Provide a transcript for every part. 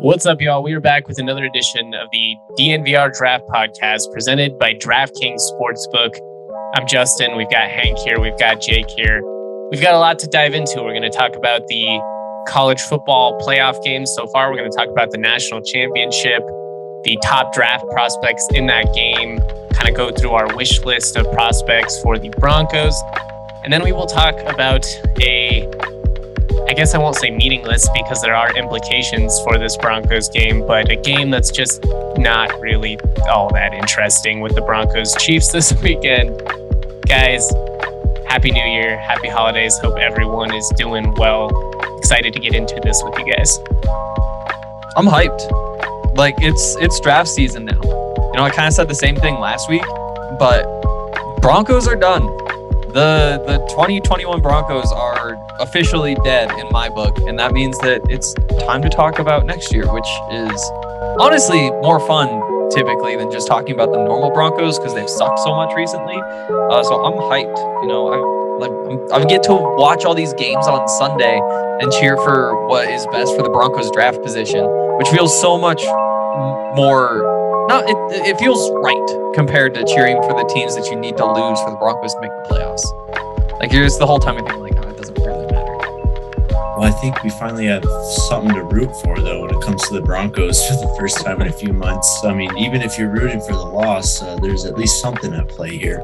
What's up, y'all? We are back with another edition of the DNVR Draft Podcast presented by DraftKings Sportsbook. I'm Justin. We've got Hank here. We've got Jake here. We've got a lot to dive into. We're going to talk about the college football playoff games so far. We're going to talk about the national championship, the top draft prospects in that game, kind of go through our wish list of prospects for the Broncos. And then we will talk about a I guess I won't say meaningless because there are implications for this Broncos game, but a game that's just not really all that interesting with the Broncos Chiefs this weekend. Guys, Happy New Year, Happy Holidays. Hope everyone is doing well. Excited to get into this with you guys. I'm hyped. Like it's it's draft season now. You know, I kind of said the same thing last week, but Broncos are done. The the 2021 Broncos are officially dead in my book, and that means that it's time to talk about next year, which is honestly more fun typically than just talking about the normal Broncos because they've sucked so much recently. Uh, so I'm hyped. You know, I like I get to watch all these games on Sunday and cheer for what is best for the Broncos draft position, which feels so much more. Not it, it feels right compared to cheering for the teams that you need to lose for the Broncos to make the playoffs. Like here's the whole time I think like doesn't really matter. Well, I think we finally have something to root for though when it comes to the Broncos for the first time in a few months. I mean, even if you're rooting for the loss, uh, there's at least something at play here.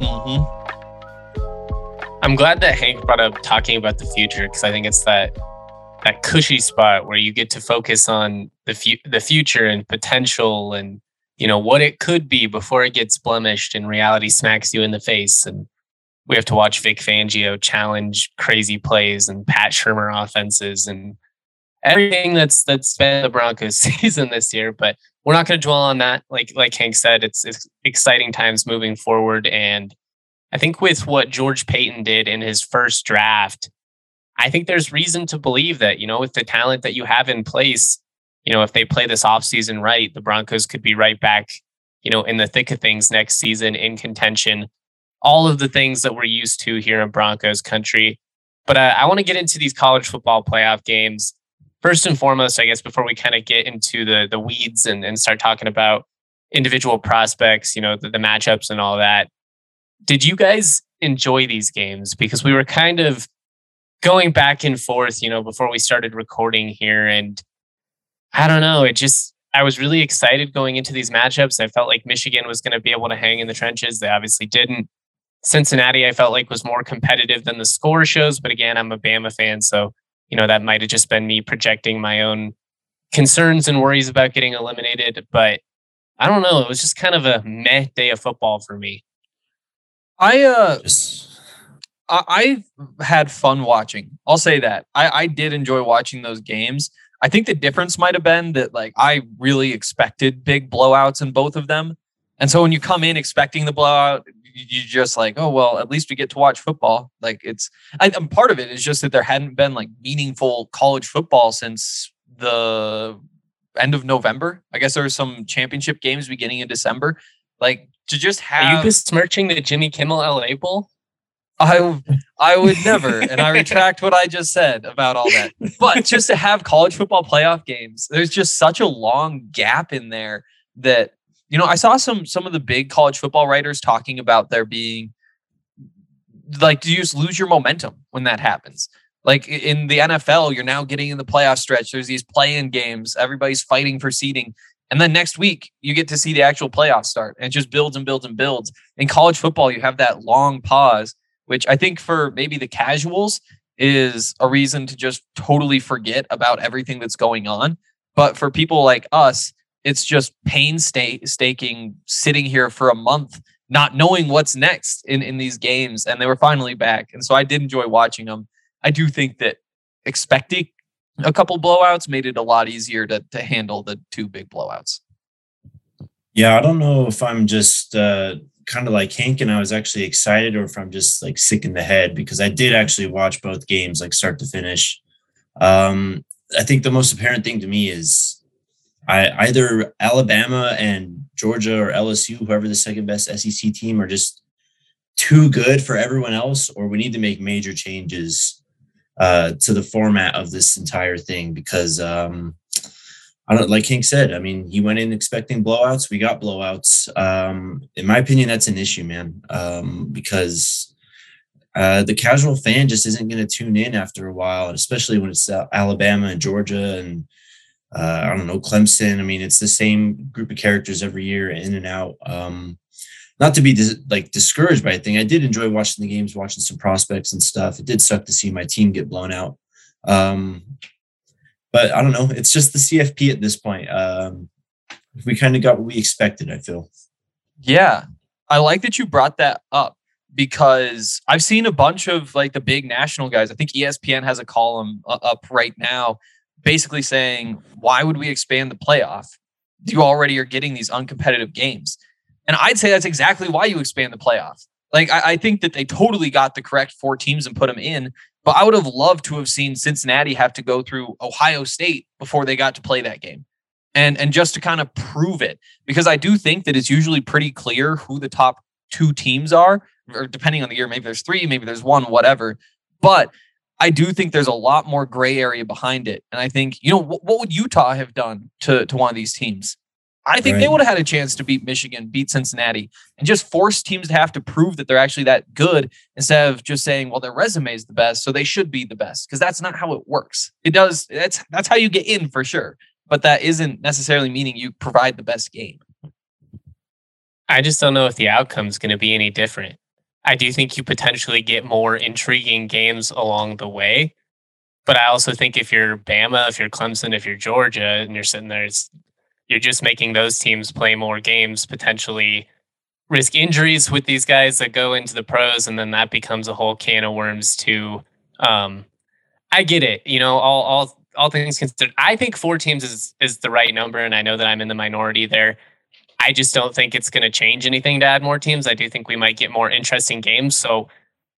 Mm-hmm. I'm glad that Hank brought up talking about the future because I think it's that that cushy spot where you get to focus on the fu- the future and potential and you know what it could be before it gets blemished and reality smacks you in the face and we have to watch Vic Fangio challenge crazy plays and Pat Shurmur offenses and everything that's that's been the Broncos season this year. But we're not going to dwell on that. Like like Hank said, it's it's exciting times moving forward. And I think with what George Paton did in his first draft, I think there's reason to believe that you know with the talent that you have in place, you know if they play this offseason right, the Broncos could be right back. You know, in the thick of things next season in contention all of the things that we're used to here in Broncos country. But uh, I want to get into these college football playoff games. First and foremost, I guess, before we kind of get into the the weeds and, and start talking about individual prospects, you know, the, the matchups and all that. Did you guys enjoy these games? Because we were kind of going back and forth, you know, before we started recording here. And I don't know, it just, I was really excited going into these matchups. I felt like Michigan was going to be able to hang in the trenches. They obviously didn't. Cincinnati, I felt like was more competitive than the score shows. But again, I'm a Bama fan. So, you know, that might have just been me projecting my own concerns and worries about getting eliminated. But I don't know. It was just kind of a meh day of football for me. I, uh. I, I had fun watching. I'll say that. I, I did enjoy watching those games. I think the difference might have been that like I really expected big blowouts in both of them. And so when you come in expecting the blowout, you just like, oh well, at least we get to watch football. Like it's, I, and part of it is just that there hadn't been like meaningful college football since the end of November. I guess there were some championship games beginning in December. Like to just have Are you besmirching the Jimmy Kimmel LA Bowl? I I would never, and I retract what I just said about all that. But just to have college football playoff games, there's just such a long gap in there that you know, I saw some some of the big college football writers talking about there being like do you just lose your momentum when that happens? Like in the NFL, you're now getting in the playoff stretch. There's these play-in games. Everybody's fighting for seeding. And then next week, you get to see the actual playoff start. And it just builds and builds and builds. In college football, you have that long pause, which I think for maybe the casuals is a reason to just totally forget about everything that's going on. But for people like us, it's just painstaking sitting here for a month, not knowing what's next in, in these games. And they were finally back. And so I did enjoy watching them. I do think that expecting a couple blowouts made it a lot easier to, to handle the two big blowouts. Yeah, I don't know if I'm just uh, kind of like Hank and I was actually excited or if I'm just like sick in the head because I did actually watch both games like start to finish. Um, I think the most apparent thing to me is I either Alabama and Georgia or LSU, whoever the second best SEC team, are just too good for everyone else, or we need to make major changes uh, to the format of this entire thing because um, I don't like Hank said. I mean, he went in expecting blowouts. We got blowouts. Um, in my opinion, that's an issue, man, um, because uh, the casual fan just isn't going to tune in after a while, especially when it's Alabama and Georgia and uh, I don't know Clemson. I mean, it's the same group of characters every year, in and out. Um, not to be dis- like discouraged by a thing. I did enjoy watching the games, watching some prospects and stuff. It did suck to see my team get blown out. Um, but I don't know. It's just the CFP at this point. Um, we kind of got what we expected. I feel. Yeah, I like that you brought that up because I've seen a bunch of like the big national guys. I think ESPN has a column up right now, basically saying, "Why would we expand the playoff? You already are getting these uncompetitive games." And I'd say that's exactly why you expand the playoff. Like I, I think that they totally got the correct four teams and put them in but I would have loved to have seen Cincinnati have to go through Ohio State before they got to play that game. And and just to kind of prove it because I do think that it's usually pretty clear who the top two teams are or depending on the year maybe there's 3, maybe there's one whatever. But I do think there's a lot more gray area behind it. And I think, you know, what, what would Utah have done to to one of these teams? I think right. they would have had a chance to beat Michigan, beat Cincinnati, and just force teams to have to prove that they're actually that good instead of just saying, well, their resume is the best, so they should be the best. Because that's not how it works. It does, that's that's how you get in for sure. But that isn't necessarily meaning you provide the best game. I just don't know if the outcome is going to be any different. I do think you potentially get more intriguing games along the way. But I also think if you're Bama, if you're Clemson, if you're Georgia, and you're sitting there, you're just making those teams play more games, potentially risk injuries with these guys that go into the pros, and then that becomes a whole can of worms too. Um, I get it. You know, all all all things considered, I think four teams is is the right number, and I know that I'm in the minority there. I just don't think it's going to change anything to add more teams. I do think we might get more interesting games. So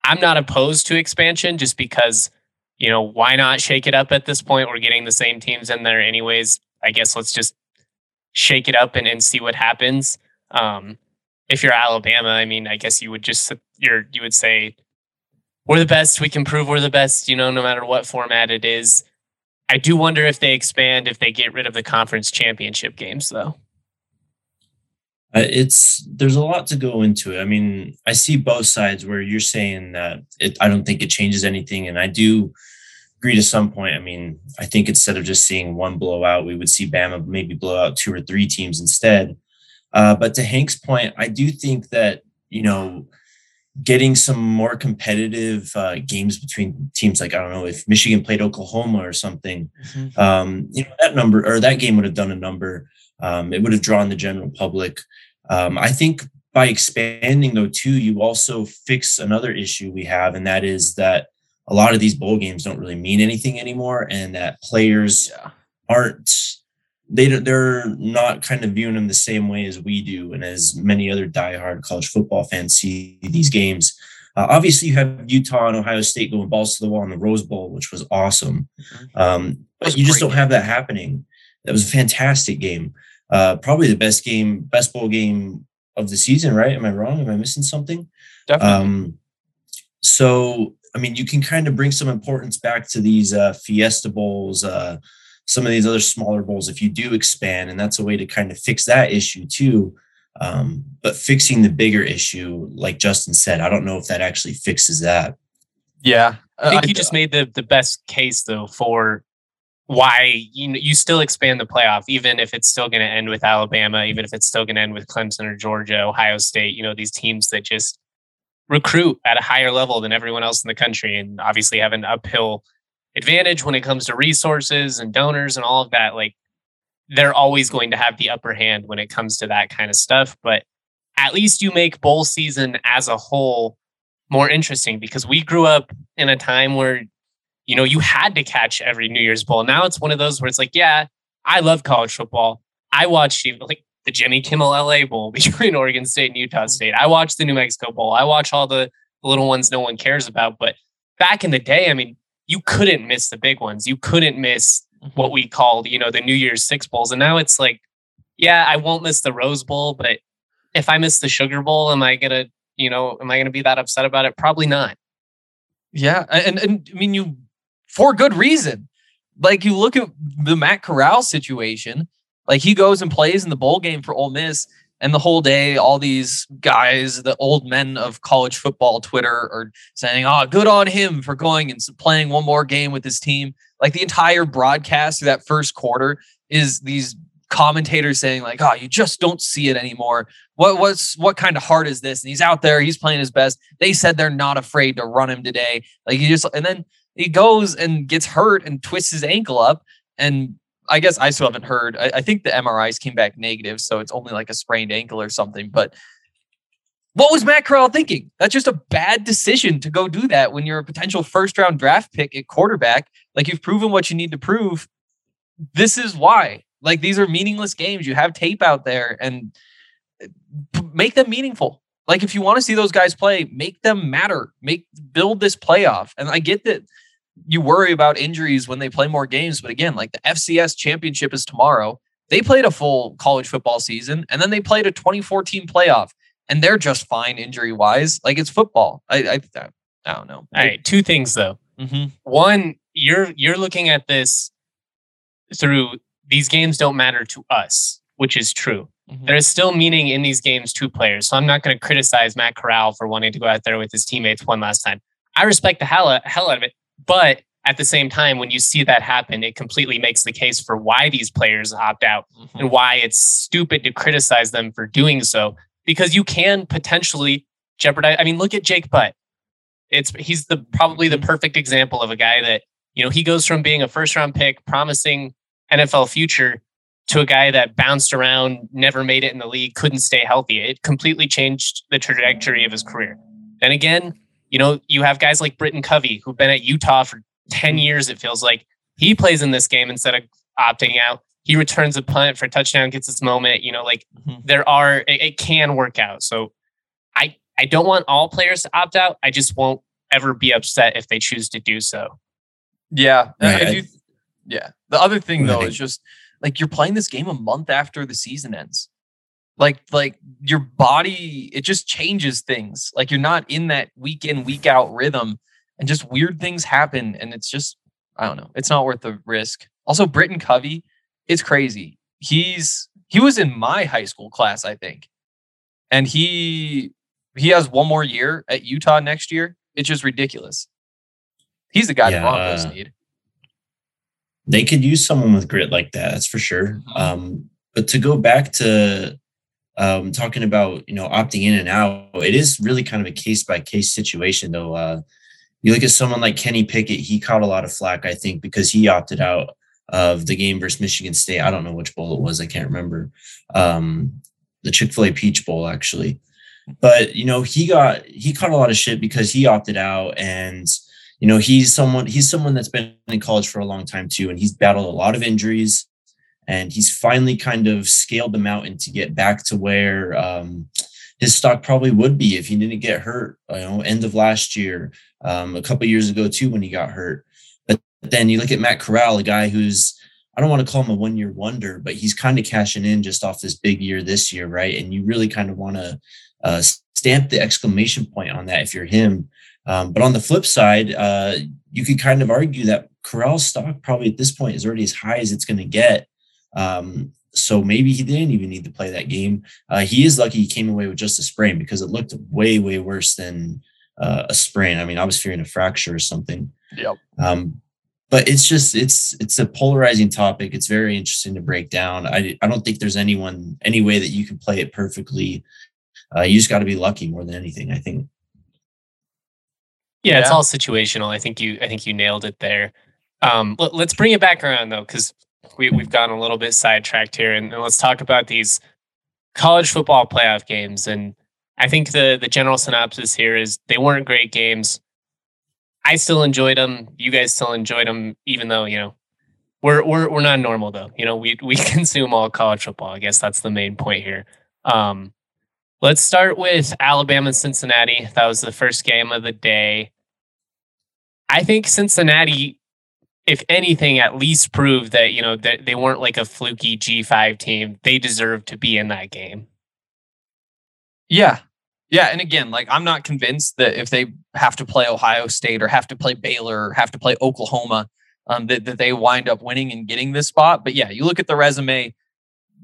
I'm not opposed to expansion just because, you know, why not shake it up at this point? We're getting the same teams in there anyways. I guess let's just shake it up and, and see what happens. Um, if you're Alabama, I mean, I guess you would just you're you would say we're the best. We can prove we're the best. You know, no matter what format it is. I do wonder if they expand if they get rid of the conference championship games, though. Uh, it's there's a lot to go into it. I mean, I see both sides where you're saying that it, I don't think it changes anything, and I do agree to some point. I mean, I think instead of just seeing one blowout, we would see Bama maybe blow out two or three teams instead. Uh, but to Hank's point, I do think that, you know, getting some more competitive uh, games between teams like, I don't know, if Michigan played Oklahoma or something, mm-hmm. um, you know, that number or that game would have done a number. Um, it would have drawn the general public. Um, I think by expanding though too, you also fix another issue we have, and that is that a lot of these bowl games don't really mean anything anymore, and that players yeah. aren't they they're not kind of viewing them the same way as we do, and as many other diehard college football fans see these games. Uh, obviously, you have Utah and Ohio State going balls to the wall in the Rose Bowl, which was awesome. Mm-hmm. Um, but you just don't have that happening. That was a fantastic game. Uh, probably the best game, best bowl game of the season, right? Am I wrong? Am I missing something? Definitely. Um, so I mean, you can kind of bring some importance back to these uh, Fiesta Bowls, uh, some of these other smaller bowls if you do expand, and that's a way to kind of fix that issue too. Um, but fixing the bigger issue, like Justin said, I don't know if that actually fixes that. Yeah, I think you just made the the best case though for why you you still expand the playoff, even if it's still going to end with Alabama, even if it's still going to end with Clemson or Georgia, Ohio State. You know these teams that just recruit at a higher level than everyone else in the country, and obviously have an uphill advantage when it comes to resources and donors and all of that. Like they're always going to have the upper hand when it comes to that kind of stuff. But at least you make bowl season as a whole more interesting because we grew up in a time where you know you had to catch every New Year's Bowl. Now it's one of those where it's like, yeah, I love college football. I watched even like the Jimmy Kimmel LA Bowl between Oregon State and Utah State. I watched the New Mexico Bowl. I watch all the little ones no one cares about. But back in the day, I mean, you couldn't miss the big ones. You couldn't miss mm-hmm. what we called, you know, the New Year's Six Bowls. And now it's like, yeah, I won't miss the Rose Bowl, but if I miss the Sugar Bowl, am I gonna, you know, am I gonna be that upset about it? Probably not. Yeah, and and I mean you for good reason. Like you look at the Matt Corral situation, like he goes and plays in the bowl game for Ole Miss, and the whole day, all these guys, the old men of college football Twitter, are saying, "Oh, good on him for going and playing one more game with his team." Like the entire broadcast through that first quarter is these commentators saying, "Like, oh, you just don't see it anymore. What what's what kind of heart is this?" And he's out there, he's playing his best. They said they're not afraid to run him today. Like he just, and then he goes and gets hurt and twists his ankle up and I guess I still haven't heard. I, I, think the MRIs came back negative, so it's only like a sprained ankle or something. But what was Matt Corral thinking? That's just a bad decision to go do that when you're a potential first round draft pick at quarterback. Like you've proven what you need to prove. This is why. Like these are meaningless games. You have tape out there and eh, make them meaningful. Like if you want to see those guys play, make them matter. Make build this playoff. And I get that you worry about injuries when they play more games. But again, like the FCS championship is tomorrow. They played a full college football season and then they played a 2014 playoff and they're just fine injury wise. Like it's football. I, I, I don't know. All right. Two things though. Mm-hmm. One, you're, you're looking at this through these games don't matter to us, which is true. Mm-hmm. There is still meaning in these games to players. So I'm not going to criticize Matt Corral for wanting to go out there with his teammates one last time. I respect the hell, hell out of it. But at the same time, when you see that happen, it completely makes the case for why these players opt out mm-hmm. and why it's stupid to criticize them for doing so, because you can potentially jeopardize. I mean, look at Jake Butt. It's he's the probably the mm-hmm. perfect example of a guy that, you know, he goes from being a first round pick, promising NFL future to a guy that bounced around, never made it in the league, couldn't stay healthy. It completely changed the trajectory of his career. And again, you know, you have guys like Britton Covey who've been at Utah for 10 mm-hmm. years, it feels like. He plays in this game instead of opting out. He returns a punt for a touchdown, gets its moment. You know, like mm-hmm. there are, it, it, can work out. So I, I don't want all players to opt out. I just won't ever be upset if they choose to do so. Yeah. Right. Do, yeah. The other thing, though, is just like you're playing this game a month after the season ends like like your body it just changes things. Like you're not in that week in week out rhythm and just weird things happen and it's just i don't know it's not worth the risk. Also britton covey it's crazy. He's he was in my high school class i think. And he he has one more year at utah next year. It's just ridiculous. He's the guy yeah, the broncos uh, need. they could use someone with grit like that that's for sure. Mm-hmm. um but to go back to um, talking about you know opting in and out, it is really kind of a case by case situation though. Uh, you look at someone like Kenny Pickett, he caught a lot of flack, I think, because he opted out of the game versus Michigan State. I don't know which bowl it was, I can't remember. Um, the Chick Fil A Peach Bowl, actually. But you know, he got he caught a lot of shit because he opted out, and you know, he's someone he's someone that's been in college for a long time too, and he's battled a lot of injuries and he's finally kind of scaled the mountain to get back to where um, his stock probably would be if he didn't get hurt. You know, end of last year, um, a couple years ago too, when he got hurt. But then you look at Matt Corral, a guy who's I don't want to call him a one year wonder, but he's kind of cashing in just off this big year this year, right? And you really kind of want to uh, stamp the exclamation point on that if you're him. Um, but on the flip side, uh, you could kind of argue that Corral's stock probably at this point is already as high as it's going to get. Um, so maybe he didn't even need to play that game. Uh, he is lucky he came away with just a sprain because it looked way, way worse than uh, a sprain. I mean, I was fearing a fracture or something. Yep. Um, but it's just it's it's a polarizing topic. It's very interesting to break down. I I don't think there's anyone any way that you can play it perfectly. Uh, you just got to be lucky more than anything. I think. Yeah, Yeah. it's all situational. I think you I think you nailed it there. Um, let, us bring it back around though, because we we've gotten a little bit sidetracked here, and, and let's talk about these college football playoff games. And I think the the general synopsis here is they weren't great games. I still enjoyed them. You guys still enjoyed them, even though you know we're we're we're not normal though. You know, we we consume all college football. I guess that's the main point here. Um, let's start with Alabama and Cincinnati. That was the first game of the day. I think Cincinnati, if anything, at least proved that you know that they weren't like a fluky G five team. They deserve to be in that game. Yeah. Yeah. And again, like I'm not convinced that if they have to play Ohio State or have to play Baylor or have to play Oklahoma, um, that, that they wind up winning and getting this spot. But yeah, you look at the resume,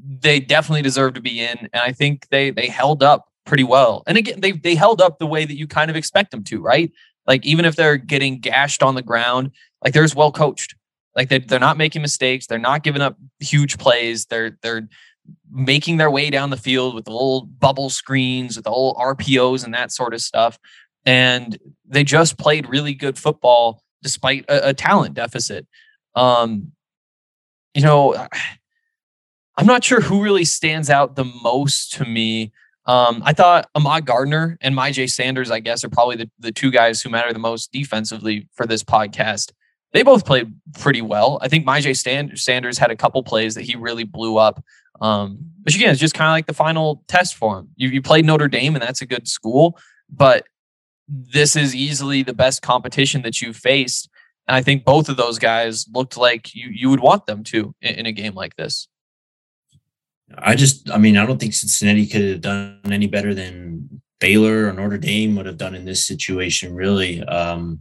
they definitely deserve to be in. And I think they they held up pretty well. And again, they they held up the way that you kind of expect them to, right? Like even if they're getting gashed on the ground, like they're just well coached. Like they they're not making mistakes. They're not giving up huge plays. They're they're making their way down the field with the little bubble screens, with the old RPOs and that sort of stuff. And they just played really good football despite a, a talent deficit. Um, you know, I'm not sure who really stands out the most to me. Um, I thought Ahmad Gardner and Myjay Sanders, I guess, are probably the, the two guys who matter the most defensively for this podcast. They both played pretty well. I think Myjay Stan- Sanders had a couple plays that he really blew up. Um, but again, it's just kind of like the final test for him. You, you played Notre Dame, and that's a good school, but this is easily the best competition that you've faced. And I think both of those guys looked like you you would want them to in, in a game like this. I just, I mean, I don't think Cincinnati could have done any better than Baylor or Notre Dame would have done in this situation, really. Um,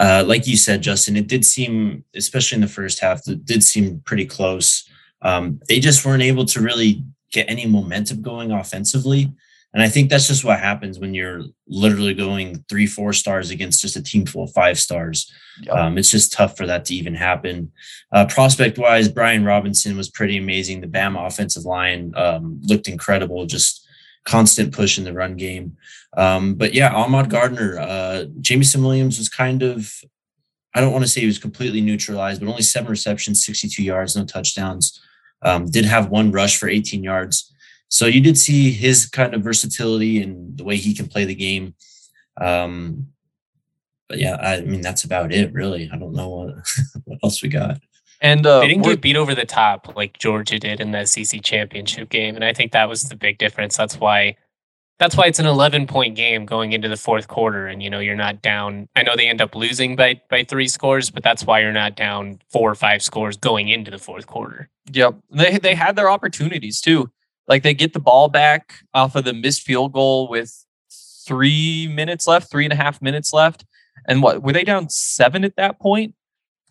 uh, like you said, Justin, it did seem, especially in the first half, it did seem pretty close. Um, they just weren't able to really get any momentum going offensively. And I think that's just what happens when you're literally going three, four stars against just a team full of five stars. Yep. Um, it's just tough for that to even happen. Uh, prospect wise, Brian Robinson was pretty amazing. The Bama offensive line um, looked incredible, just constant push in the run game. Um, but yeah, Ahmad Gardner, uh, Jameson Williams was kind of, I don't want to say he was completely neutralized, but only seven receptions, 62 yards, no touchdowns. Um, did have one rush for 18 yards. So you did see his kind of versatility and the way he can play the game. Um, but yeah, I mean that's about it, really. I don't know what, what else we got. And uh, they didn't get beat over the top like Georgia did in the SEC championship game, and I think that was the big difference. That's why, that's why it's an 11 point game going into the fourth quarter, and you know you're not down. I know they end up losing by by three scores, but that's why you're not down four or five scores going into the fourth quarter. Yep. They they had their opportunities too. Like they get the ball back off of the missed field goal with three minutes left, three and a half minutes left. And what were they down seven at that point?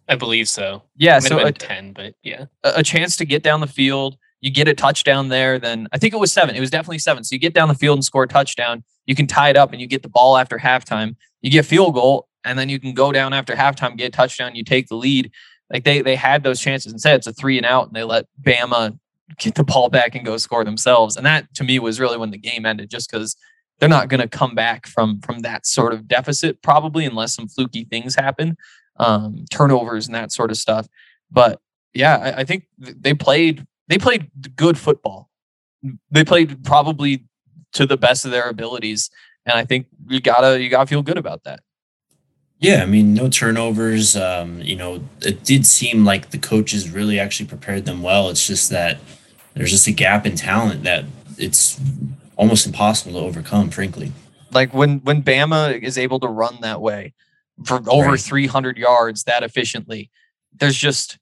I believe so. Yeah. So a, ten, but yeah, a a chance to get down the field. You get a touchdown there, then I think it was seven. It was definitely seven. So you get down the field and score a touchdown. You can tie it up and you get the ball after halftime. You get field goal, and then you can go down after halftime, get a touchdown, you take the lead. Like they they had those chances. Instead, it's a three and out, and they let Bama get the ball back and go score themselves. And that to me was really when the game ended, just because they're not going to come back from from that sort of deficit probably unless some fluky things happen, um, turnovers and that sort of stuff. But yeah, I, I think they played they played good football. They played probably to the best of their abilities, and I think you gotta you gotta feel good about that. Yeah, I mean, no turnovers. Um, you know, it did seem like the coaches really actually prepared them well. It's just that there's just a gap in talent that it's almost impossible to overcome, frankly. Like when when Bama is able to run that way for over Right. 300 yards that efficiently, there's just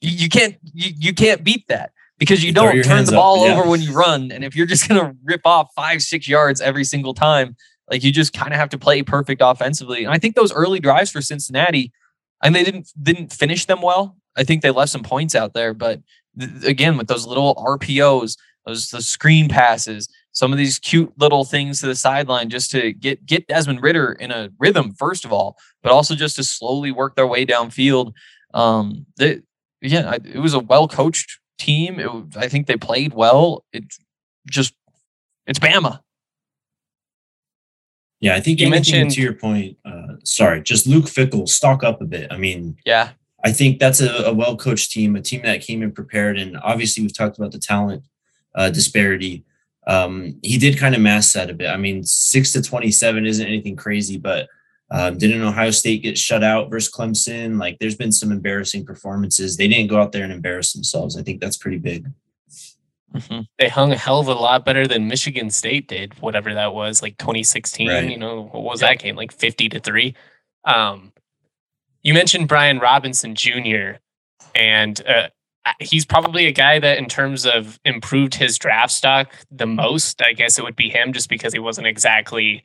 you, you can't you, you can't beat that because you Throw don't turn the ball yeah. over when you run. And if you're just gonna rip off five six yards every single time, like you just kind of have to play perfect offensively. And I think those early drives for Cincinnati, and they didn't didn't finish them well. I think they left some points out there, but th- again with those little RPOs, those the screen passes, some of these cute little things to the sideline just to get get Desmond Ridder in a rhythm first of all, but also just to slowly work their way downfield. Um, they, yeah, it was a well coached team. It, I think they played well. It just it's Bama. Yeah, I think you mentioned to your point. Uh, sorry, just Luke Fickell stock up a bit. I mean, yeah, I think that's a, a well coached team, a team that came in prepared, and obviously we've talked about the talent uh, disparity. Um, he did kind of mask that a bit. I mean, six to twenty seven isn't anything crazy, but um, didn't Ohio State get shut out versus Clemson? Like, there's been some embarrassing performances. They didn't go out there and embarrass themselves. I think that's pretty big. Mm-hmm. They hung a hell of a lot better than Michigan State did, whatever that was, like 2016. Right. You know, what was that game? Like 50 to 3. Um, you mentioned Brian Robinson Jr., and uh, he's probably a guy that, in terms of improved his draft stock the most, I guess it would be him just because he wasn't exactly,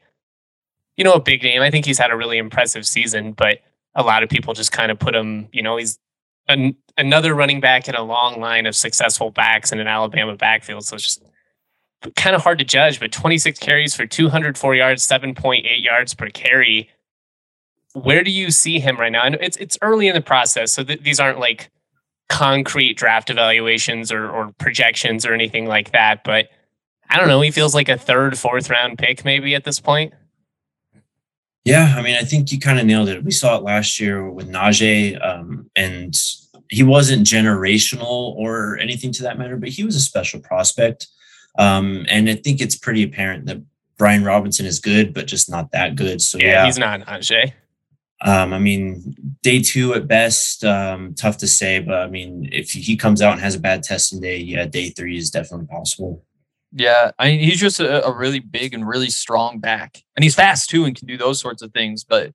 you know, a big name. I think he's had a really impressive season, but a lot of people just kind of put him, you know, he's an, another running back in a long line of successful backs in an Alabama backfield. So it's just kind of hard to judge, but 26 carries for 204 yards, 7.8 yards per carry. Where do you see him right now? Know it's it's early in the process, so th- these aren't like concrete draft evaluations or, or projections or anything like that. But I don't know. He feels like a third, fourth round pick maybe at this point. Yeah, I mean, I think you kind of nailed it. We saw it last year with Najee, um, and he wasn't generational or anything to that matter, but he was a special prospect. Um, and I think it's pretty apparent that Brian Robinson is good, but just not that good. So yeah, yeah. he's not Najee. Um, I mean, day two at best, um, tough to say, but I mean, if he comes out and has a bad testing day, yeah, day three is definitely possible. Yeah, I mean, he's just a, a really big and really strong back, and he's fast too, and can do those sorts of things. But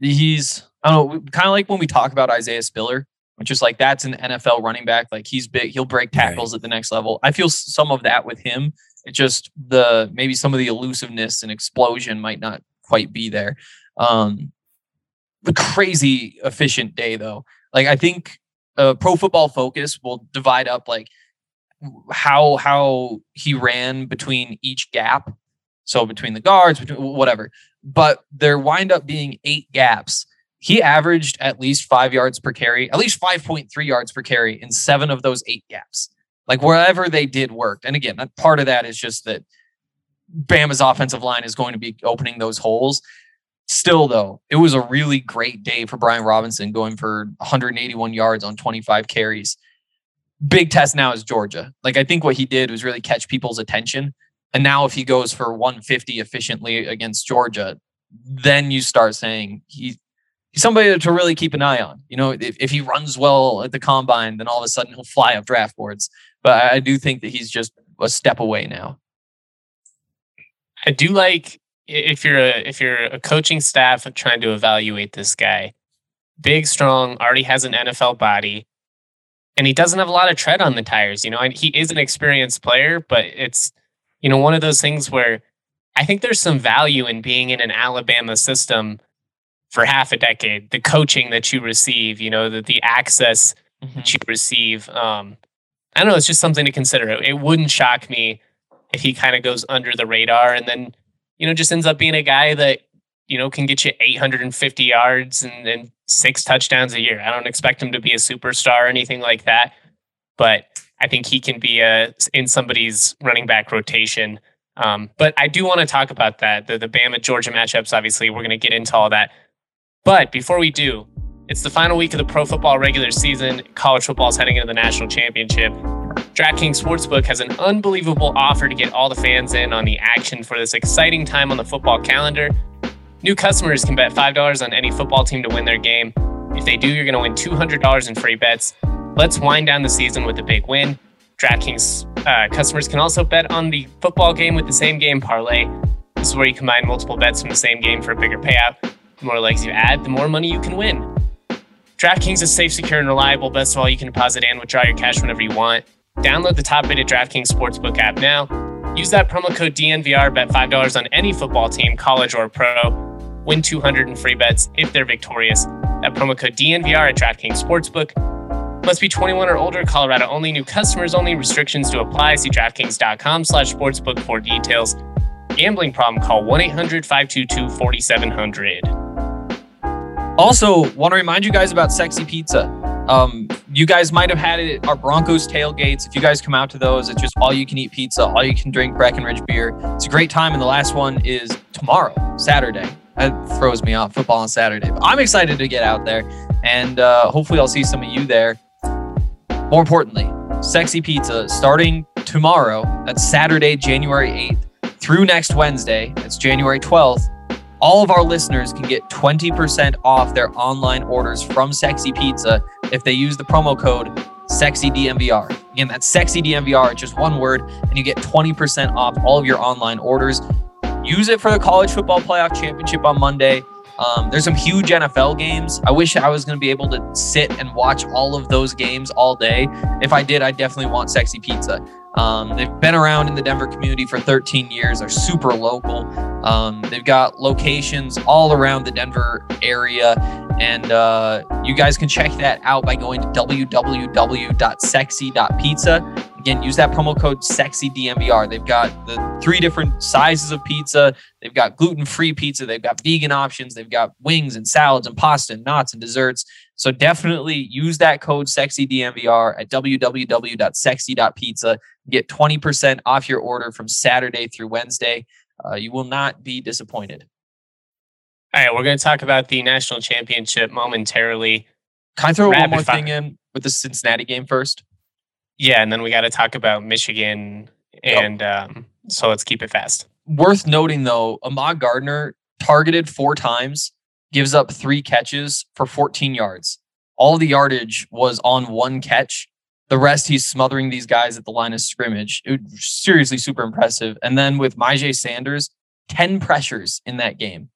he's, I don't know, kind of like when we talk about Isaiah Spiller, which is like that's an NFL running back. Like he's big, he'll break tackles right. at the next level. I feel some of that with him. It just the maybe some of the elusiveness and explosion might not quite be there. Um, crazy efficient day though. Like I think uh, Pro Football Focus will divide up like how how he ran between each gap. So between the guards, between whatever. But there wind up being eight gaps. He averaged at least five yards per carry, at least 5.3 yards per carry in seven of those eight gaps. Like wherever they did work. And again, part of that is just that Bama's offensive line is going to be opening those holes. Still, though, it was a really great day for Brian Robinson going for 181 yards on 25 carries. Big test now is Georgia. Like, I think what he did was really catch people's attention. And now, if he goes for 150 efficiently against Georgia, then you start saying he, he's somebody to really keep an eye on. You know, if, if he runs well at the combine, then all of a sudden he'll fly up draft boards. But I do think that he's just a step away now. I do like if you're a if you're a coaching staff trying to evaluate this guy, big, strong, already has an NFL body, and he doesn't have a lot of tread on the tires. You know, and he is an experienced player, but it's you know one of those things where I think there's some value in being in an Alabama system for half a decade. The coaching that you receive, you know, the the access mm-hmm. that you receive. Um, I don't know. It's just something to consider. It wouldn't shock me if he kind of goes under the radar and then you know, just ends up being a guy that, you know, can get you 850 yards and, and six touchdowns a year. I don't expect him to be a superstar or anything like that, but I think he can be a, in somebody's running back rotation. Um, but I do want to talk about that. The, the Bama Georgia matchups, obviously, we're going to get into all that. But before we do, it's the final week of the pro football regular season. College football is heading into the national championship. DraftKings Sportsbook has an unbelievable offer to get all the fans in on the action for this exciting time on the football calendar. New customers can bet $5 on any football team to win their game. If they do, you're going to win $200 in free bets. Let's wind down the season with a big win. DraftKings uh, customers can also bet on the football game with the same game parlay. This is where you combine multiple bets from the same game for a bigger payout. The more legs you add, the more money you can win. DraftKings is safe, secure, and reliable. Best of all, you can deposit and withdraw your cash whenever you want. Download the top rated DraftKings Sportsbook app now. Use that promo code DNVR, bet $5 on any football team, college or pro. Win 200 in free bets if they're victorious. That promo code DNVR at DraftKings Sportsbook. Must be 21 or older. Colorado only. New customers only. Restrictions to apply. See DraftKings.com slash sportsbook for details. Gambling problem, call 1-800-522-4700. Also, want to remind you guys about Sexy Pizza. Um, you guys might have had it at our Broncos tailgates. If you guys come out to those, it's just all you can eat pizza, all you can drink Breckenridge beer. It's a great time. And the last one is tomorrow, Saturday. That throws me off football on Saturday. But I'm excited to get out there. And uh, hopefully, I'll see some of you there. More importantly, Sexy Pizza starting tomorrow. That's Saturday, January 8th through next Wednesday. That's January 12th. All of our listeners can get 20% off their online orders from Sexy Pizza if they use the promo code SexyDNVR. Again, that's SexyDNVR. It's just one word, and you get 20% off all of your online orders. Use it for the college football playoff championship on Monday. Um, there's some huge NFL games. I wish I was going to be able to sit and watch all of those games all day. If I did, I definitely want Sexy Pizza. Um, they've been around in the Denver community for 13 years. They're super local. Um, they've got locations all around the Denver area. And uh, you guys can check that out by going to www.sexy.pizza. Again, use that promo code SEXYDNVR. They've got the three different sizes of pizza. They've got gluten free pizza. They've got vegan options. They've got wings and salads and pasta and nuts and desserts. So definitely use that code SEXYDNVR at www.sexy.pizza. Get 20% off your order from Saturday through Wednesday. Uh, you will not be disappointed. All right, we're going to talk about the national championship momentarily. Can I throw Rapid one more fire. thing in with the Cincinnati game first? Yeah, and then we got to talk about Michigan. And um, so let's keep it fast. Worth noting though, Ahmad Gardner targeted four times, gives up three catches for 14 yards. All the yardage was on one catch. The rest, he's smothering these guys at the line of scrimmage. It was seriously super impressive. And then with Myjay Sanders, 10 pressures in that game.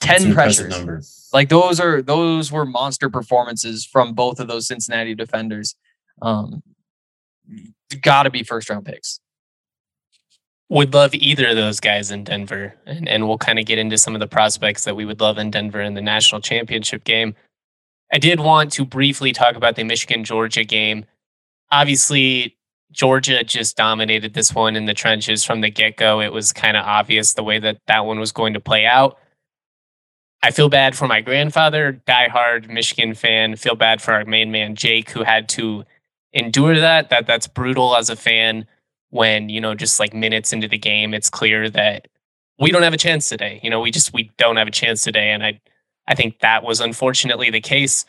10 pressures. number. Like those are those were monster performances from both of those Cincinnati defenders. Um, got to be first round picks. Would love either of those guys in Denver. And, and we'll kind of get into some of the prospects that we would love in Denver in the national championship game. I did want to briefly talk about the Michigan Georgia game. Obviously, Georgia just dominated this one in the trenches from the get go. It was kind of obvious the way that that one was going to play out. I feel bad for my grandfather, diehard Michigan fan. Feel bad for our main man Jake, who had to endure that. That that's brutal as a fan. When you know, just like minutes into the game, it's clear that we don't have a chance today. You know, we just we don't have a chance today, and I I think that was unfortunately the case.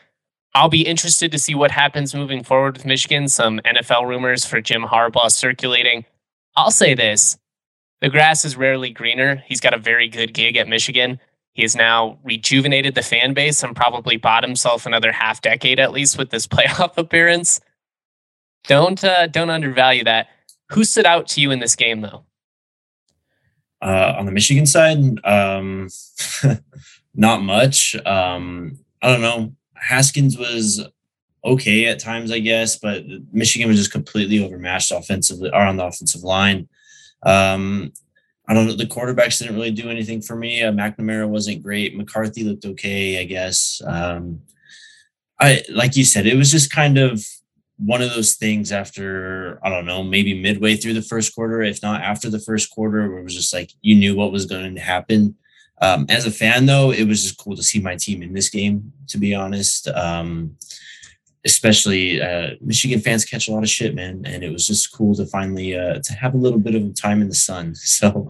I'll be interested to see what happens moving forward with Michigan. Some NFL rumors for Jim Harbaugh circulating. I'll say this the grass is rarely greener. He's got a very good gig at Michigan. He has now rejuvenated the fan base and probably bought himself another half decade at least with this playoff appearance. Don't uh, don't undervalue that. Who stood out to you in this game though? Uh, on the Michigan side, um, not much. Um, I don't know. Haskins was okay at times, I guess, but Michigan was just completely overmatched offensively or on the offensive line. Um, I don't know. The quarterbacks didn't really do anything for me. Uh, McNamara wasn't great. McCarthy looked okay, I guess. Um, I like you said, it was just kind of one of those things after I don't know, maybe midway through the first quarter, if not after the first quarter, where it was just like you knew what was going to happen. Um, as a fan, though, it was just cool to see my team in this game. To be honest, um, especially uh, Michigan fans catch a lot of shit, man, and it was just cool to finally uh, to have a little bit of time in the sun. So,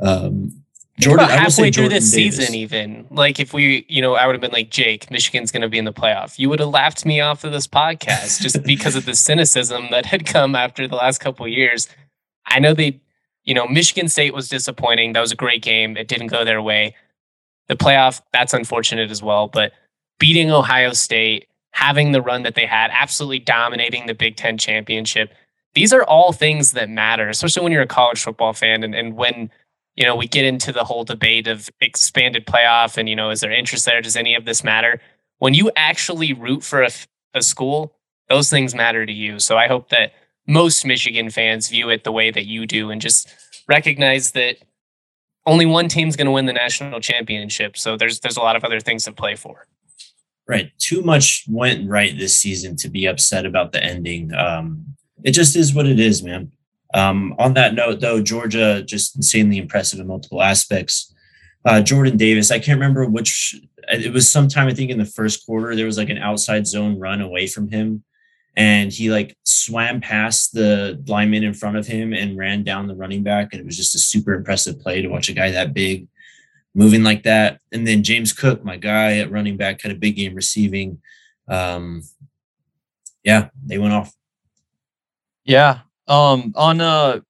um, Think about I will say halfway through this Davis. season, even like if we, you know, I would have been like Jake, Michigan's going to be in the playoff. You would have laughed me off of this podcast just because of the cynicism that had come after the last couple of years. I know they, you know, Michigan State was disappointing. That was a great game. It didn't go their way. The playoff, that's unfortunate as well. But beating Ohio State, having the run that they had, absolutely dominating the Big Ten championship. These are all things that matter, especially when you're a college football fan and, and when you know, we get into the whole debate of expanded playoff and, you know, is there interest there? Does any of this matter? When you actually root for a, a school, those things matter to you. So I hope that most Michigan fans view it the way that you do and just recognize that only one team's going to win the national championship. So there's there's a lot of other things to play for. Right. Too much went right this season to be upset about the ending. Um, it just is what it is, man. Um, on that note, though, Georgia just insanely impressive in multiple aspects. Uh, Jordan Davis, I can't remember which. It was sometime I think in the first quarter. There was like an outside zone run away from him, and he like swam past the lineman in front of him and ran down the running back. And it was just a super impressive play to watch a guy that big moving like that. And then James Cook, my guy at running back, had a big game receiving. Um, yeah, they went off. Yeah. Um, on uh,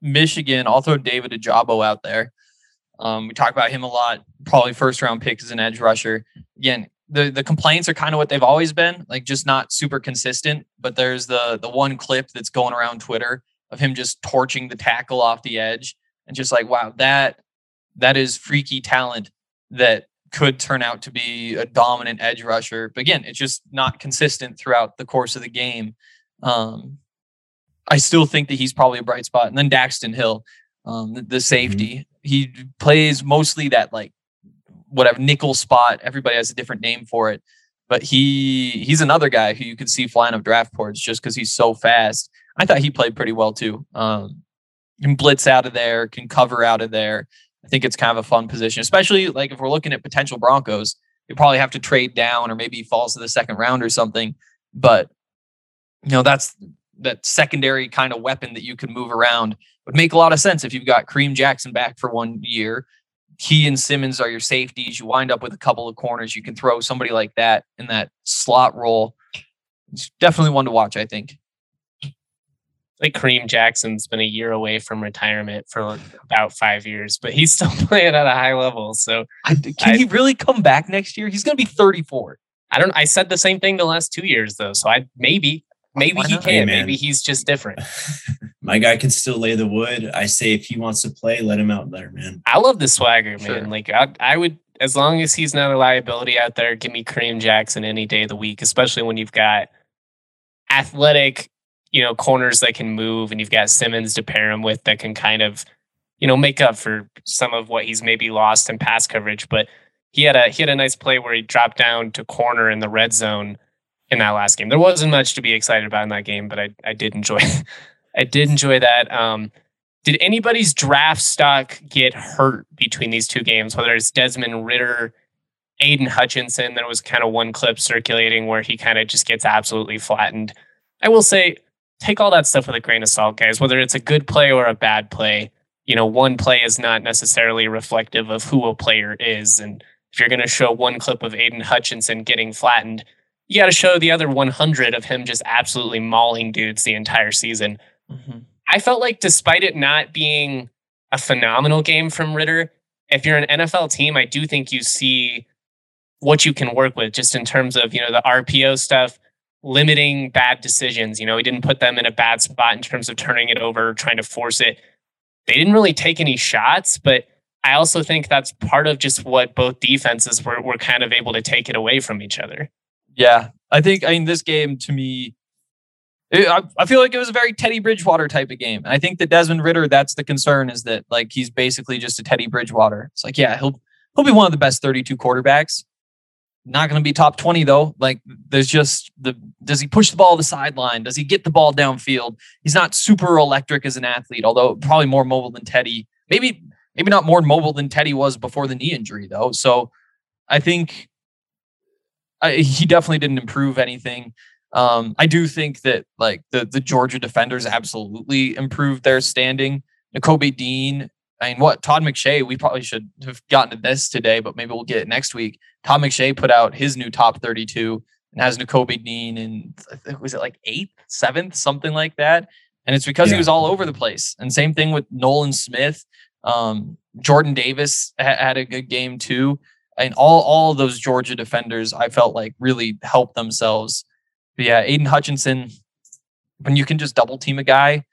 Michigan, I'll throw David Ojabo out there. Um, we talk about him a lot. Probably first round pick as an edge rusher. Again, the the complaints are kind of what they've always been, like just not super consistent. But there's the the one clip that's going around Twitter of him just torching the tackle off the edge, and just like, wow, that that is freaky talent that could turn out to be a dominant edge rusher. But again, it's just not consistent throughout the course of the game. Um, I still think that he's probably a bright spot. And then Daxton Hill, um, the, the, safety, mm-hmm. he plays mostly that like whatever nickel spot. Everybody has a different name for it, but he he's another guy who you could see flying up draft boards just because he's so fast. I thought he played pretty well too. Um, can blitz out of there, can cover out of there. I think it's kind of a fun position, especially like if we're looking at potential Broncos. You probably have to trade down, or maybe he falls to the second round or something. But you know that's that secondary kind of weapon that you can move around would make a lot of sense if you've got Kareem Jackson back for one year. He and Simmons are your safeties. You wind up with a couple of corners. You can throw somebody like that in that slot role. It's definitely one to watch, I think like Kareem Jackson's been a year away from retirement for about five years, but he's still playing at a high level. So I, can I, he really come back next year? He's going to be 34. I don't. I said the same thing the last two years though. So I maybe maybe he can. Hey, maybe he's just different. My guy can still lay the wood. I say if he wants to play, let him out there, man. I love the swagger, sure. man. Like I, I would as long as he's not a liability out there, give me Kareem Jackson any day of the week, especially when you've got athletic you know, corners that can move, and you've got Simmons to pair him with that can kind of, you know, make up for some of what he's maybe lost in pass coverage. But he had a he had a nice play where he dropped down to corner in the red zone in that last game. There wasn't much to be excited about in that game, but I I did enjoy I did enjoy that. Um, did anybody's draft stock get hurt between these two games? Whether it's Desmond Ridder, Aidan Hutchinson, there was kind of one clip circulating where he kind of just gets absolutely flattened. I will say take all that stuff with a grain of salt, guys. Whether it's a good play or a bad play, you know, one play is not necessarily reflective of who a player is. And if you're going to show one clip of Aidan Hutchinson getting flattened, you got to show the other 100 of him just absolutely mauling dudes the entire season. Mm-hmm. I felt like, despite it not being a phenomenal game from Ridder, if you're an NFL team, I do think you see what you can work with just in terms of, you know, the RPO stuff limiting bad decisions. You know, he didn't put them in a bad spot in terms of turning it over, trying to force it. They didn't really take any shots, but I also think that's part of just what both defenses were, were kind of able to take it away from each other. Yeah. I think, I mean, this game to me, it, I, I feel like it was a very Teddy Bridgewater type of game. And I think that Desmond Ridder, that's the concern is that like he's basically just a Teddy Bridgewater. It's like, yeah, he'll, he'll be one of the best 32 quarterbacks not going to be top 20 though. Like there's just the does he push the ball to the sideline? Does he get the ball downfield? He's not super electric as an athlete, although probably more mobile than Teddy. Maybe maybe not more mobile than Teddy was before the knee injury though. So I think I, he definitely didn't improve anything. Um, I do think that like the the Georgia defenders absolutely improved their standing. Nakobe Dean I mean, what Todd McShay, we probably should have gotten to this today, but maybe we'll get it next week. Todd McShay put out his new top 32 and has Nakobe Dean and was it like eighth, seventh, something like that. And it's because yeah. he was all over the place. And same thing with Nolan Smith. Um, Jordan Davis ha- had a good game too. And all, all of those Georgia defenders, I felt like really helped themselves. But yeah, Aidan Hutchinson, when you can just double team a guy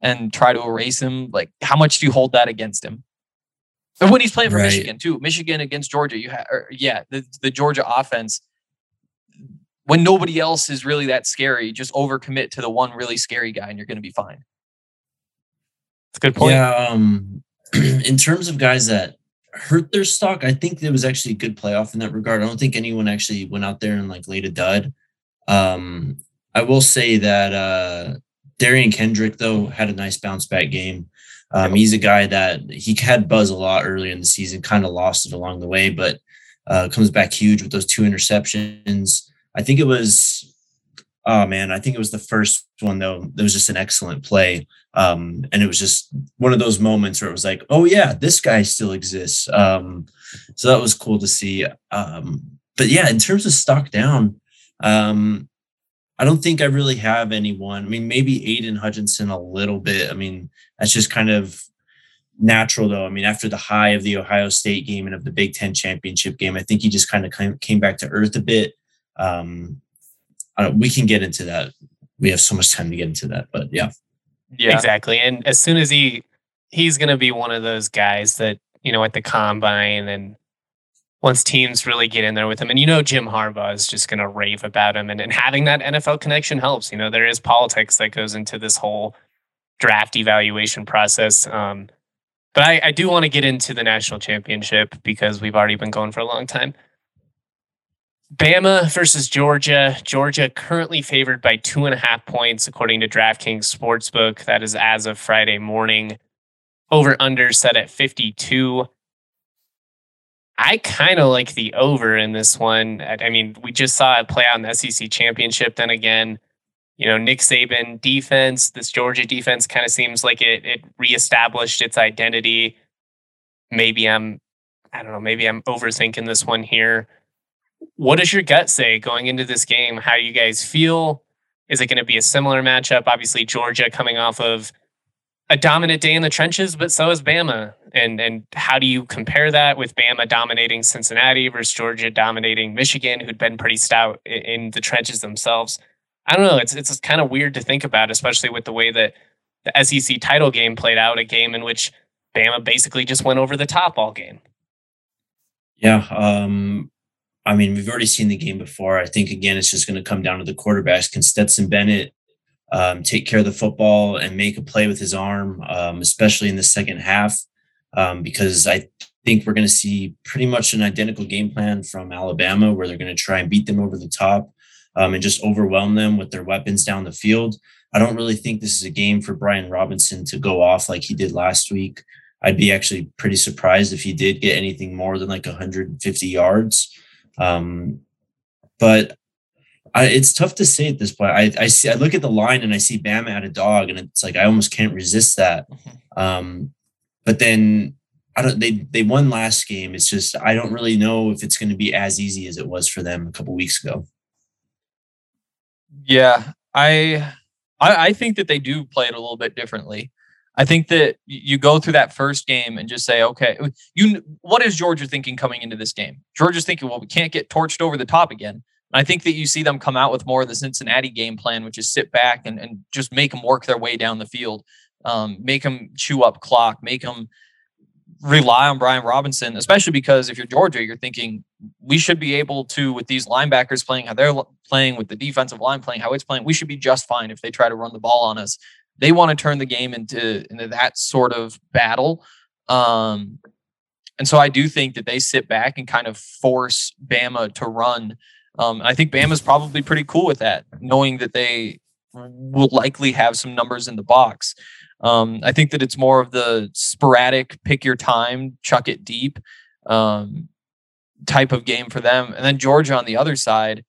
and try to erase him, like how much do you hold that against him? And when he's playing for right. Michigan too, Michigan against Georgia, you have yeah, the, the Georgia offense. When nobody else is really that scary, just overcommit to the one really scary guy, and you're going to be fine. That's a good point. Yeah. Um, in terms of guys that hurt their stock. I think it was actually a good playoff in that regard. I don't think anyone actually went out there and like laid a dud. Um, I will say that uh, Derion Kendrick though had a nice bounce back game. Um, he's a guy that he had buzz a lot earlier in the season, kind of lost it along the way, but uh, comes back huge with those two interceptions. I think it was, oh man, I think it was the first one though. It was just an excellent play. Um, and it was just one of those moments where it was like, oh yeah, this guy still exists. Um, so that was cool to see. Um, but yeah, in terms of stock down, um, I don't think I really have anyone. I mean, maybe Aidan Hutchinson a little bit. I mean, that's just kind of natural though. I mean, after the high of the Ohio State game and of the Big Ten championship game, I think he just kind of came back to earth a bit. Um, we can get into that. We have so much time to get into that, but yeah. Yeah, exactly. And as soon as he, he's going to be one of those guys that, you know, at the combine and once teams really get in there with him. And you know, Jim Harbaugh is just going to rave about him. And, and having that NFL connection helps. You know, there is politics that goes into this whole draft evaluation process. Um, but I, I do want to get into the national championship because we've already been going for a long time. Bama versus Georgia. Georgia currently favored by two and a half points, according to DraftKings Sportsbook. That is as of Friday morning. Over under set at 52. I kind of like the over in this one. I mean, we just saw it play out in the SEC championship. Then again, you know, Nick Saban defense, this Georgia defense kind of seems like it it reestablished its identity. Maybe I'm I don't know, maybe I'm overthinking this one here. What does your gut say going into this game? How do you guys feel? Is it going to be a similar matchup? Obviously, Georgia coming off of a dominant day in the trenches, but so is Bama. And and how do you compare that with Bama dominating Cincinnati versus Georgia dominating Michigan, who'd been pretty stout in the trenches themselves? I don't know. It's it's kind of weird to think about, especially with the way that the SEC title game played out, a game in which Bama basically just went over the top all game. Yeah. Um, I mean, we've already seen the game before. I think again, it's just going to come down to the quarterbacks. Can Stetson Bennett um, take care of the football and make a play with his arm, um, especially in the second half? Um, because I think we're going to see pretty much an identical game plan from Alabama, where they're going to try and beat them over the top um, and just overwhelm them with their weapons down the field. I don't really think this is a game for Brian Robinson to go off like he did last week. I'd be actually pretty surprised if he did get anything more than like 150 yards. Um, but I, it's tough to say at this point. I, I see, I look at the line and I see Bama at a dog, and it's like I almost can't resist that. Mm-hmm. Um, but then I don't. They they won last game. It's just I don't really know if it's going to be as easy as it was for them a couple weeks ago. Yeah, I, I I think that they do play it a little bit differently. I think that you go through that first game and just say, okay, you what is Georgia thinking coming into this game? Georgia's thinking, well, we can't get torched over the top again. And I think that you see them come out with more of the Cincinnati game plan, which is sit back and, and just make them work their way down the field, um, make them chew up clock, make them rely on Brian Robinson, especially because if you're Georgia, you're thinking we should be able to, with these linebackers playing how they're playing, with the defensive line playing how it's playing, we should be just fine if they try to run the ball on us. They want to turn the game into into that sort of battle. Um, and so I do think that they sit back and kind of force Bama to run. Um, I think Bama's probably pretty cool with that, knowing that they will likely have some numbers in the box. Um, I think that it's more of the sporadic, pick your time, chuck it deep um, type of game for them. And then Georgia on the other side,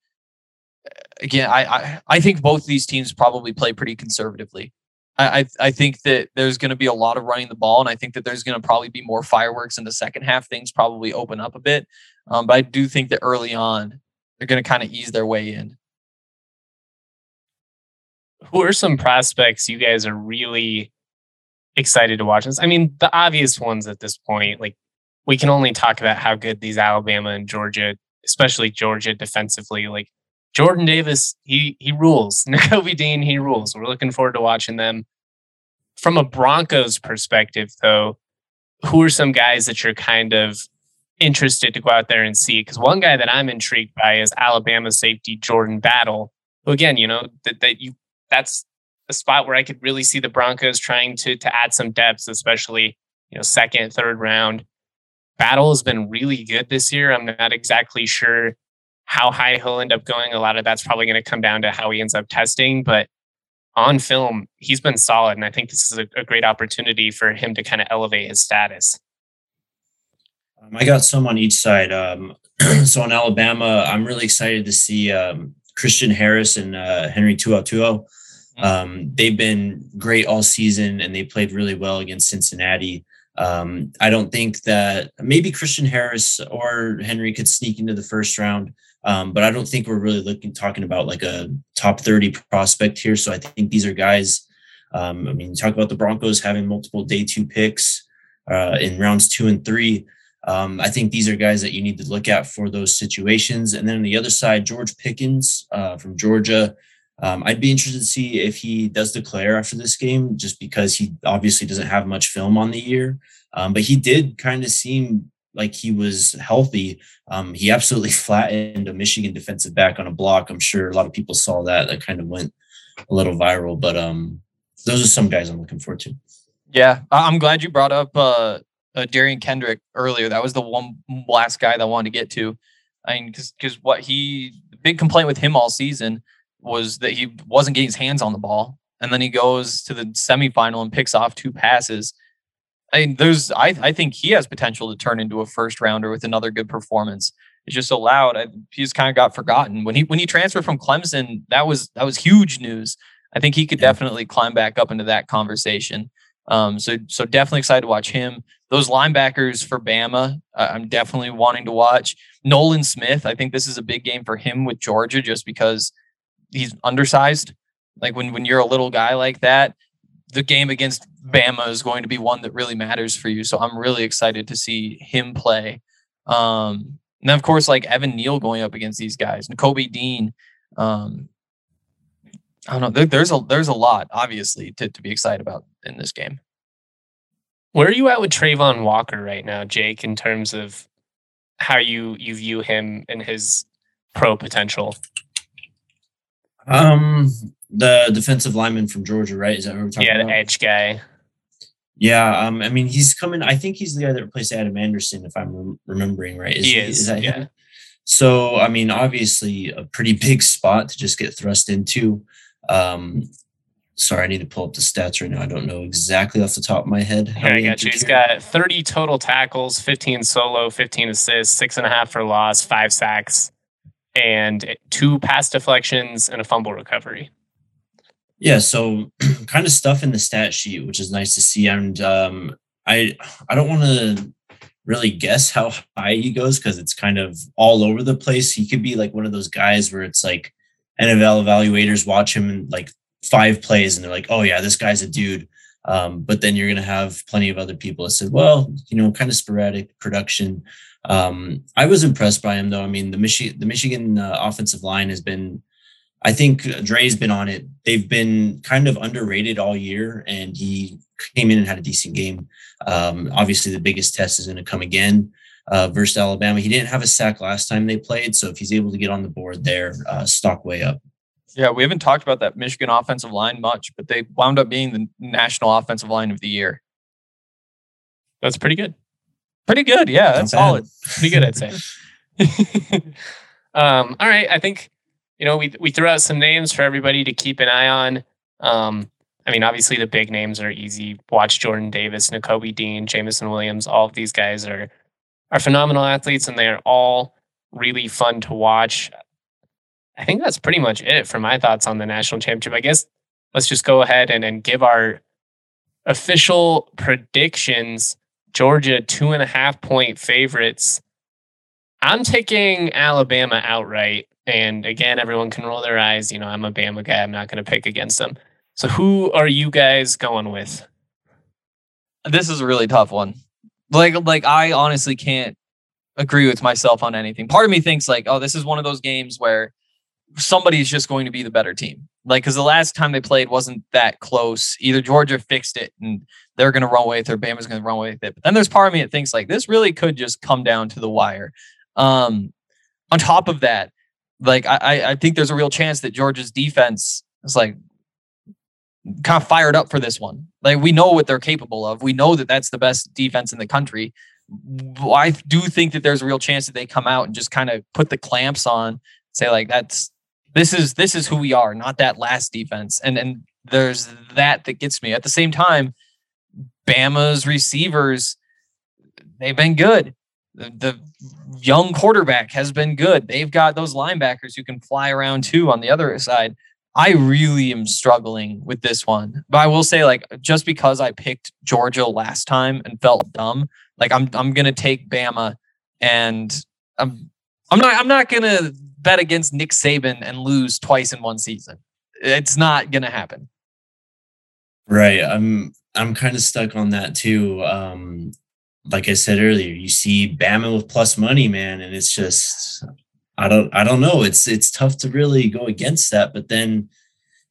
again, I, I, I think both these teams probably play pretty conservatively. I, I think that there's going to be a lot of running the ball, and I think that there's going to probably be more fireworks in the second half. Things probably open up a bit, um, but I do think that early on they're going to kind of ease their way in. Who are some prospects you guys are really excited to watch. I mean, the obvious ones at this point, like we can only talk about how good these Alabama and Georgia, especially Georgia defensively, like Jordan Davis, he he rules. Nakobe Dean, he rules. We're looking forward to watching them. From a Broncos perspective, though, who are some guys that you're kind of interested to go out there and see? Because one guy that I'm intrigued by is Alabama safety Jordan Battle, who again, you know, that, that you that's a spot where I could really see the Broncos trying to to add some depth, especially you know second, third round. Battle has been really good this year. I'm not exactly sure how high he'll end up going. A lot of that's probably going to come down to how he ends up testing, but on film, he's been solid. And I think this is a, a great opportunity for him to kind of elevate his status. Um, I got some on each side. Um, so on Alabama, I'm really excited to see um, Christian Harris and uh, Henry To'oTo'o. Mm. Um, they've been great all season and they played really well against Cincinnati. Um, I don't think that maybe Christian Harris or Henry could sneak into the first round, um, but I don't think we're really looking talking about like a top 30 prospect here. So I think these are guys. Um, I mean, talk about the Broncos having multiple day two picks uh, in rounds two and three. Um, I think these are guys that you need to look at for those situations. And then on the other side, George Pickens uh, from Georgia. Um, I'd be interested to see if he does declare after this game, just because he obviously doesn't have much film on the year. Um, but he did kind of seem like he was healthy. Um, he absolutely flattened a Michigan defensive back on a block. I'm sure a lot of people saw that. That kind of went a little viral. But um, those are some guys I'm looking forward to. Yeah, I'm glad you brought up uh, uh, Derion Kendrick earlier. That was the one last guy that I wanted to get to. I mean, because what he big complaint with him all season was that he wasn't getting his hands on the ball. And then he goes to the semifinal and picks off two passes. I mean, there's I, I think he has potential to turn into a first rounder with another good performance. It's just so loud. I, he's kind of got forgotten when he when he transferred from Clemson. That was that was huge news. I think he could yeah. definitely climb back up into that conversation. Um, so so definitely excited to watch him. Those linebackers for Bama, I'm definitely wanting to watch. Nolan Smith, I think this is a big game for him with Georgia, just because he's undersized. Like when when you're a little guy like that, the game against Bama is going to be one that really matters for you. So I'm really excited to see him play. Um, and then of course, like Evan Neal going up against these guys, and Kobe Dean. Um, I don't know. There, there's a there's a lot obviously to, to be excited about in this game. Where are you at with Travon Walker right now, Jake, in terms of how you you view him and his pro potential? Um, the defensive lineman from Georgia, right? Is that what we're talking yeah, about? Yeah, the edge guy. Yeah, um, I mean, he's coming. I think he's the guy that replaced Adam Anderson, if I'm re- remembering right. Is, he is. Is that yeah. him? So, I mean, obviously, a pretty big spot to just get thrust into. Um, sorry, I need to pull up the stats right now. I don't know exactly off the top of my head. Here, I got you. He's got 30 total tackles, 15 solo, 15 assists, six and a half for loss, five sacks, and two pass deflections and a fumble recovery. Yeah, so kind of stuff in the stat sheet, which is nice to see. And um, I I don't want to really guess how high he goes because it's kind of all over the place. He could be like one of those guys where it's like NFL evaluators watch him in like five plays and they're like, oh yeah, this guy's a dude. Um, but then you're going to have plenty of other people that said, well, you know, kind of sporadic production. Um, I was impressed by him though. I mean, the Michigan, the Michigan uh, offensive line has been, I think Dre's been on it. They've been kind of underrated all year and he came in and had a decent game. Um, obviously the biggest test is going to come again uh, versus Alabama. He didn't have a sack last time they played. So if he's able to get on the board there, uh, stock way up. Yeah, we haven't talked about that Michigan offensive line much, but they wound up being the national offensive line of the year. That's pretty good. Pretty good. Yeah, that's solid. Pretty good, I'd say. um, all right. I think, you know, we, we threw out some names for everybody to keep an eye on. Um, I mean, obviously the big names are easy. Watch Jordan Davis, Nakobe Dean, Jameson Williams. All of these guys are are phenomenal athletes and they are all really fun to watch. I think that's pretty much it for my thoughts on the national championship. I guess let's just go ahead and, and give our official predictions. Georgia, two and a half point favorites. I'm taking Alabama outright. And again, everyone can roll their eyes. You know, I'm a Bama guy. I'm not going to pick against them. So who are you guys going with? This is a really tough one. Like, like I honestly can't agree with myself on anything. Part of me thinks like, oh, this is one of those games where somebody's just going to be the better team. Like, because the last time they played wasn't that close. Either Georgia fixed it and they're going to run away with it, or Bama's going to run away with it. But then there's part of me that thinks like this really could just come down to the wire. Um, on top of that, like I, I think there's a real chance that Georgia's defense is like kind of fired up for this one. Like we know what they're capable of. We know that that's the best defense in the country. I do think that there's a real chance that they come out and just kind of put the clamps on, say like that's this is this is who we are, not that last defense. And and there's that that gets me. At the same time, Bama's receivers, they've been good. The, young quarterback has been good. They've got those linebackers who can fly around too on the other side. I really am struggling with this one. But I will say, like, just because I picked Georgia last time and felt dumb, like I'm I'm gonna take Bama and I'm I'm not I'm not gonna bet against Nick Saban and lose twice in one season. It's not gonna happen. Right. I'm I'm kind of stuck on that too. Um, like I said earlier, you see Bama with plus money, man, and it's just I don't I don't know. It's it's tough to really go against that, but then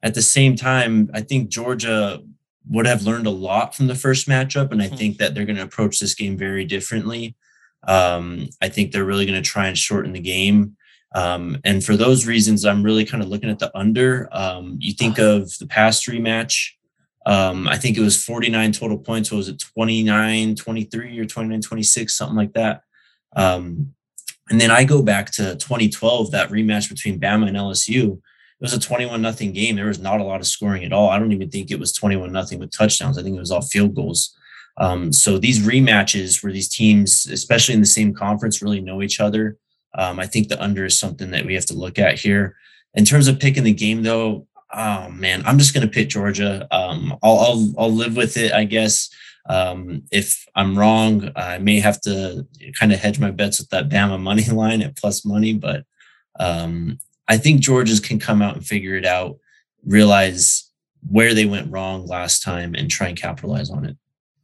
at the same time, I think Georgia would have learned a lot from the first matchup, and I hmm. think that they're going to approach this game very differently. Um, I think they're really going to try and shorten the game. Um, and for those reasons, I'm really kind of looking at the under. Um, you think of the past rematch um, I think it was 49 total points. What was it 29, 23 or 29, 26, something like that. Um, and then I go back to 2012, that rematch between Bama and LSU. It was a 21 nothing game. There was not a lot of scoring at all. I don't even think it was 21 nothing with touchdowns. I think it was all field goals. Um, so these rematches where these teams, especially in the same conference, really know each other. Um, I think the under is something that we have to look at here. In terms of picking the game, though, oh man, I'm just gonna pick Georgia. Um, I'll, I'll I'll live with it, I guess. Um, if I'm wrong, I may have to kind of hedge my bets with that Bama money line at plus money, but um, I think Georgia's can come out and figure it out, realize where they went wrong last time, and try and capitalize on it.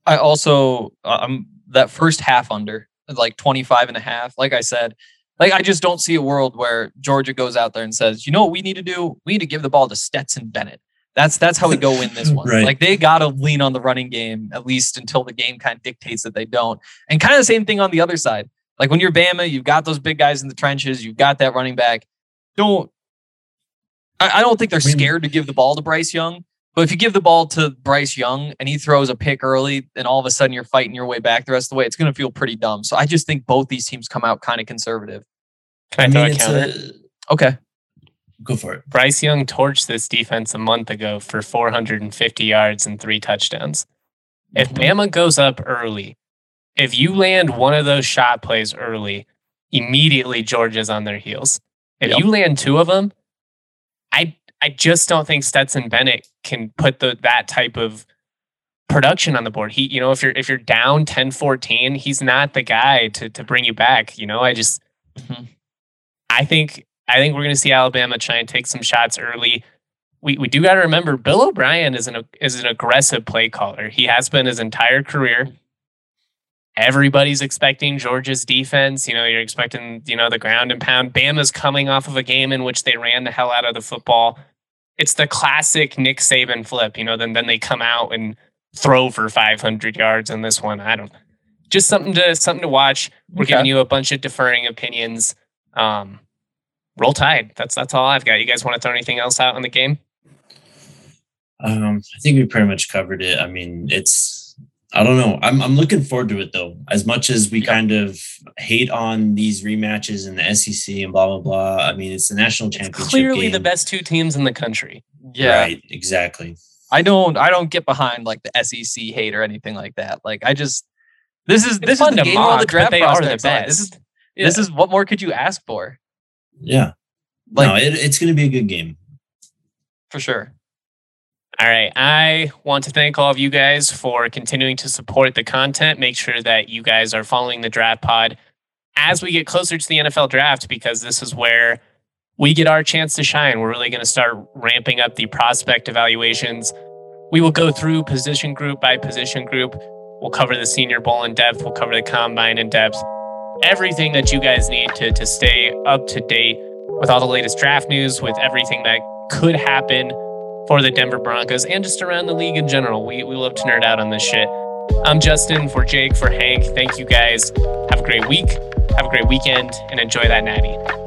I also um that first half under like 25 and a half. Like I said, like I just don't see a world where Georgia goes out there and says, you know what we need to do? We need to give the ball to Stetson Bennett. That's that's how we go win this one. right. Like they gotta lean on the running game at least until the game kind of dictates that they don't. And kind of the same thing on the other side. Like when you're Bama, you've got those big guys in the trenches, you've got that running back. Don't I, I don't think they're scared to give the ball to Bryce Young. But if you give the ball to Bryce Young and he throws a pick early, and all of a sudden you're fighting your way back the rest of the way, it's going to feel pretty dumb. So I just think both these teams come out kind of conservative. Can I, I mean, throw a counter? A, okay. Go for it. Bryce Young torched this defense a month ago for 450 yards and three touchdowns. If mm-hmm. Bama goes up early, if you land one of those shot plays early, immediately Georgia's on their heels. If yep. you land two of them, I just don't think Stetson Bennett can put the that type of production on the board. He, you know, if you're if you're down 10-14, he's not the guy to to bring you back. You know, I just mm-hmm. I think I think we're gonna see Alabama try and take some shots early. We we do gotta remember Bill O'Brien is an is an aggressive play caller. He has been his entire career. Everybody's expecting Georgia's defense. You know, you're expecting, you know, the ground and pound. Bama's coming off of a game in which they ran the hell out of the football it's the classic Nick Saban flip, you know, then then they come out and throw for 500 yards in this one. I don't just something to something to watch. We're okay. giving you a bunch of deferring opinions. Um, roll tide. That's that's all I've got. You guys want to throw anything else out on the game? Um, I think we pretty much covered it. I mean, it's I don't know. I'm I'm looking forward to it though. As much as we kind of hate on these rematches in the SEC and blah blah blah. I mean, it's the national championship. It's clearly game. the best two teams in the country. Yeah, right. Exactly. I don't I don't get behind like the SEC hate or anything like that. Like I just this is it's this is the game mock, the draft they are the best. Like. This is yeah. this is what more could you ask for? Yeah. Like no, it, it's going to be a good game for sure. All right. I want to thank all of you guys for continuing to support the content. Make sure that you guys are following the draft pod as we get closer to the NFL draft, because this is where we get our chance to shine. We're really going to start ramping up the prospect evaluations. We will go through position group by position group. We'll cover the Senior Bowl in depth. We'll cover the combine in depth. Everything that you guys need to, to stay up to date with all the latest draft news, with everything that could happen for the Denver Broncos and just around the league in general. We, we love to nerd out on this shit. I'm Justin for Jake, for Hank. Thank you guys. Have a great week. Have a great weekend and enjoy that natty.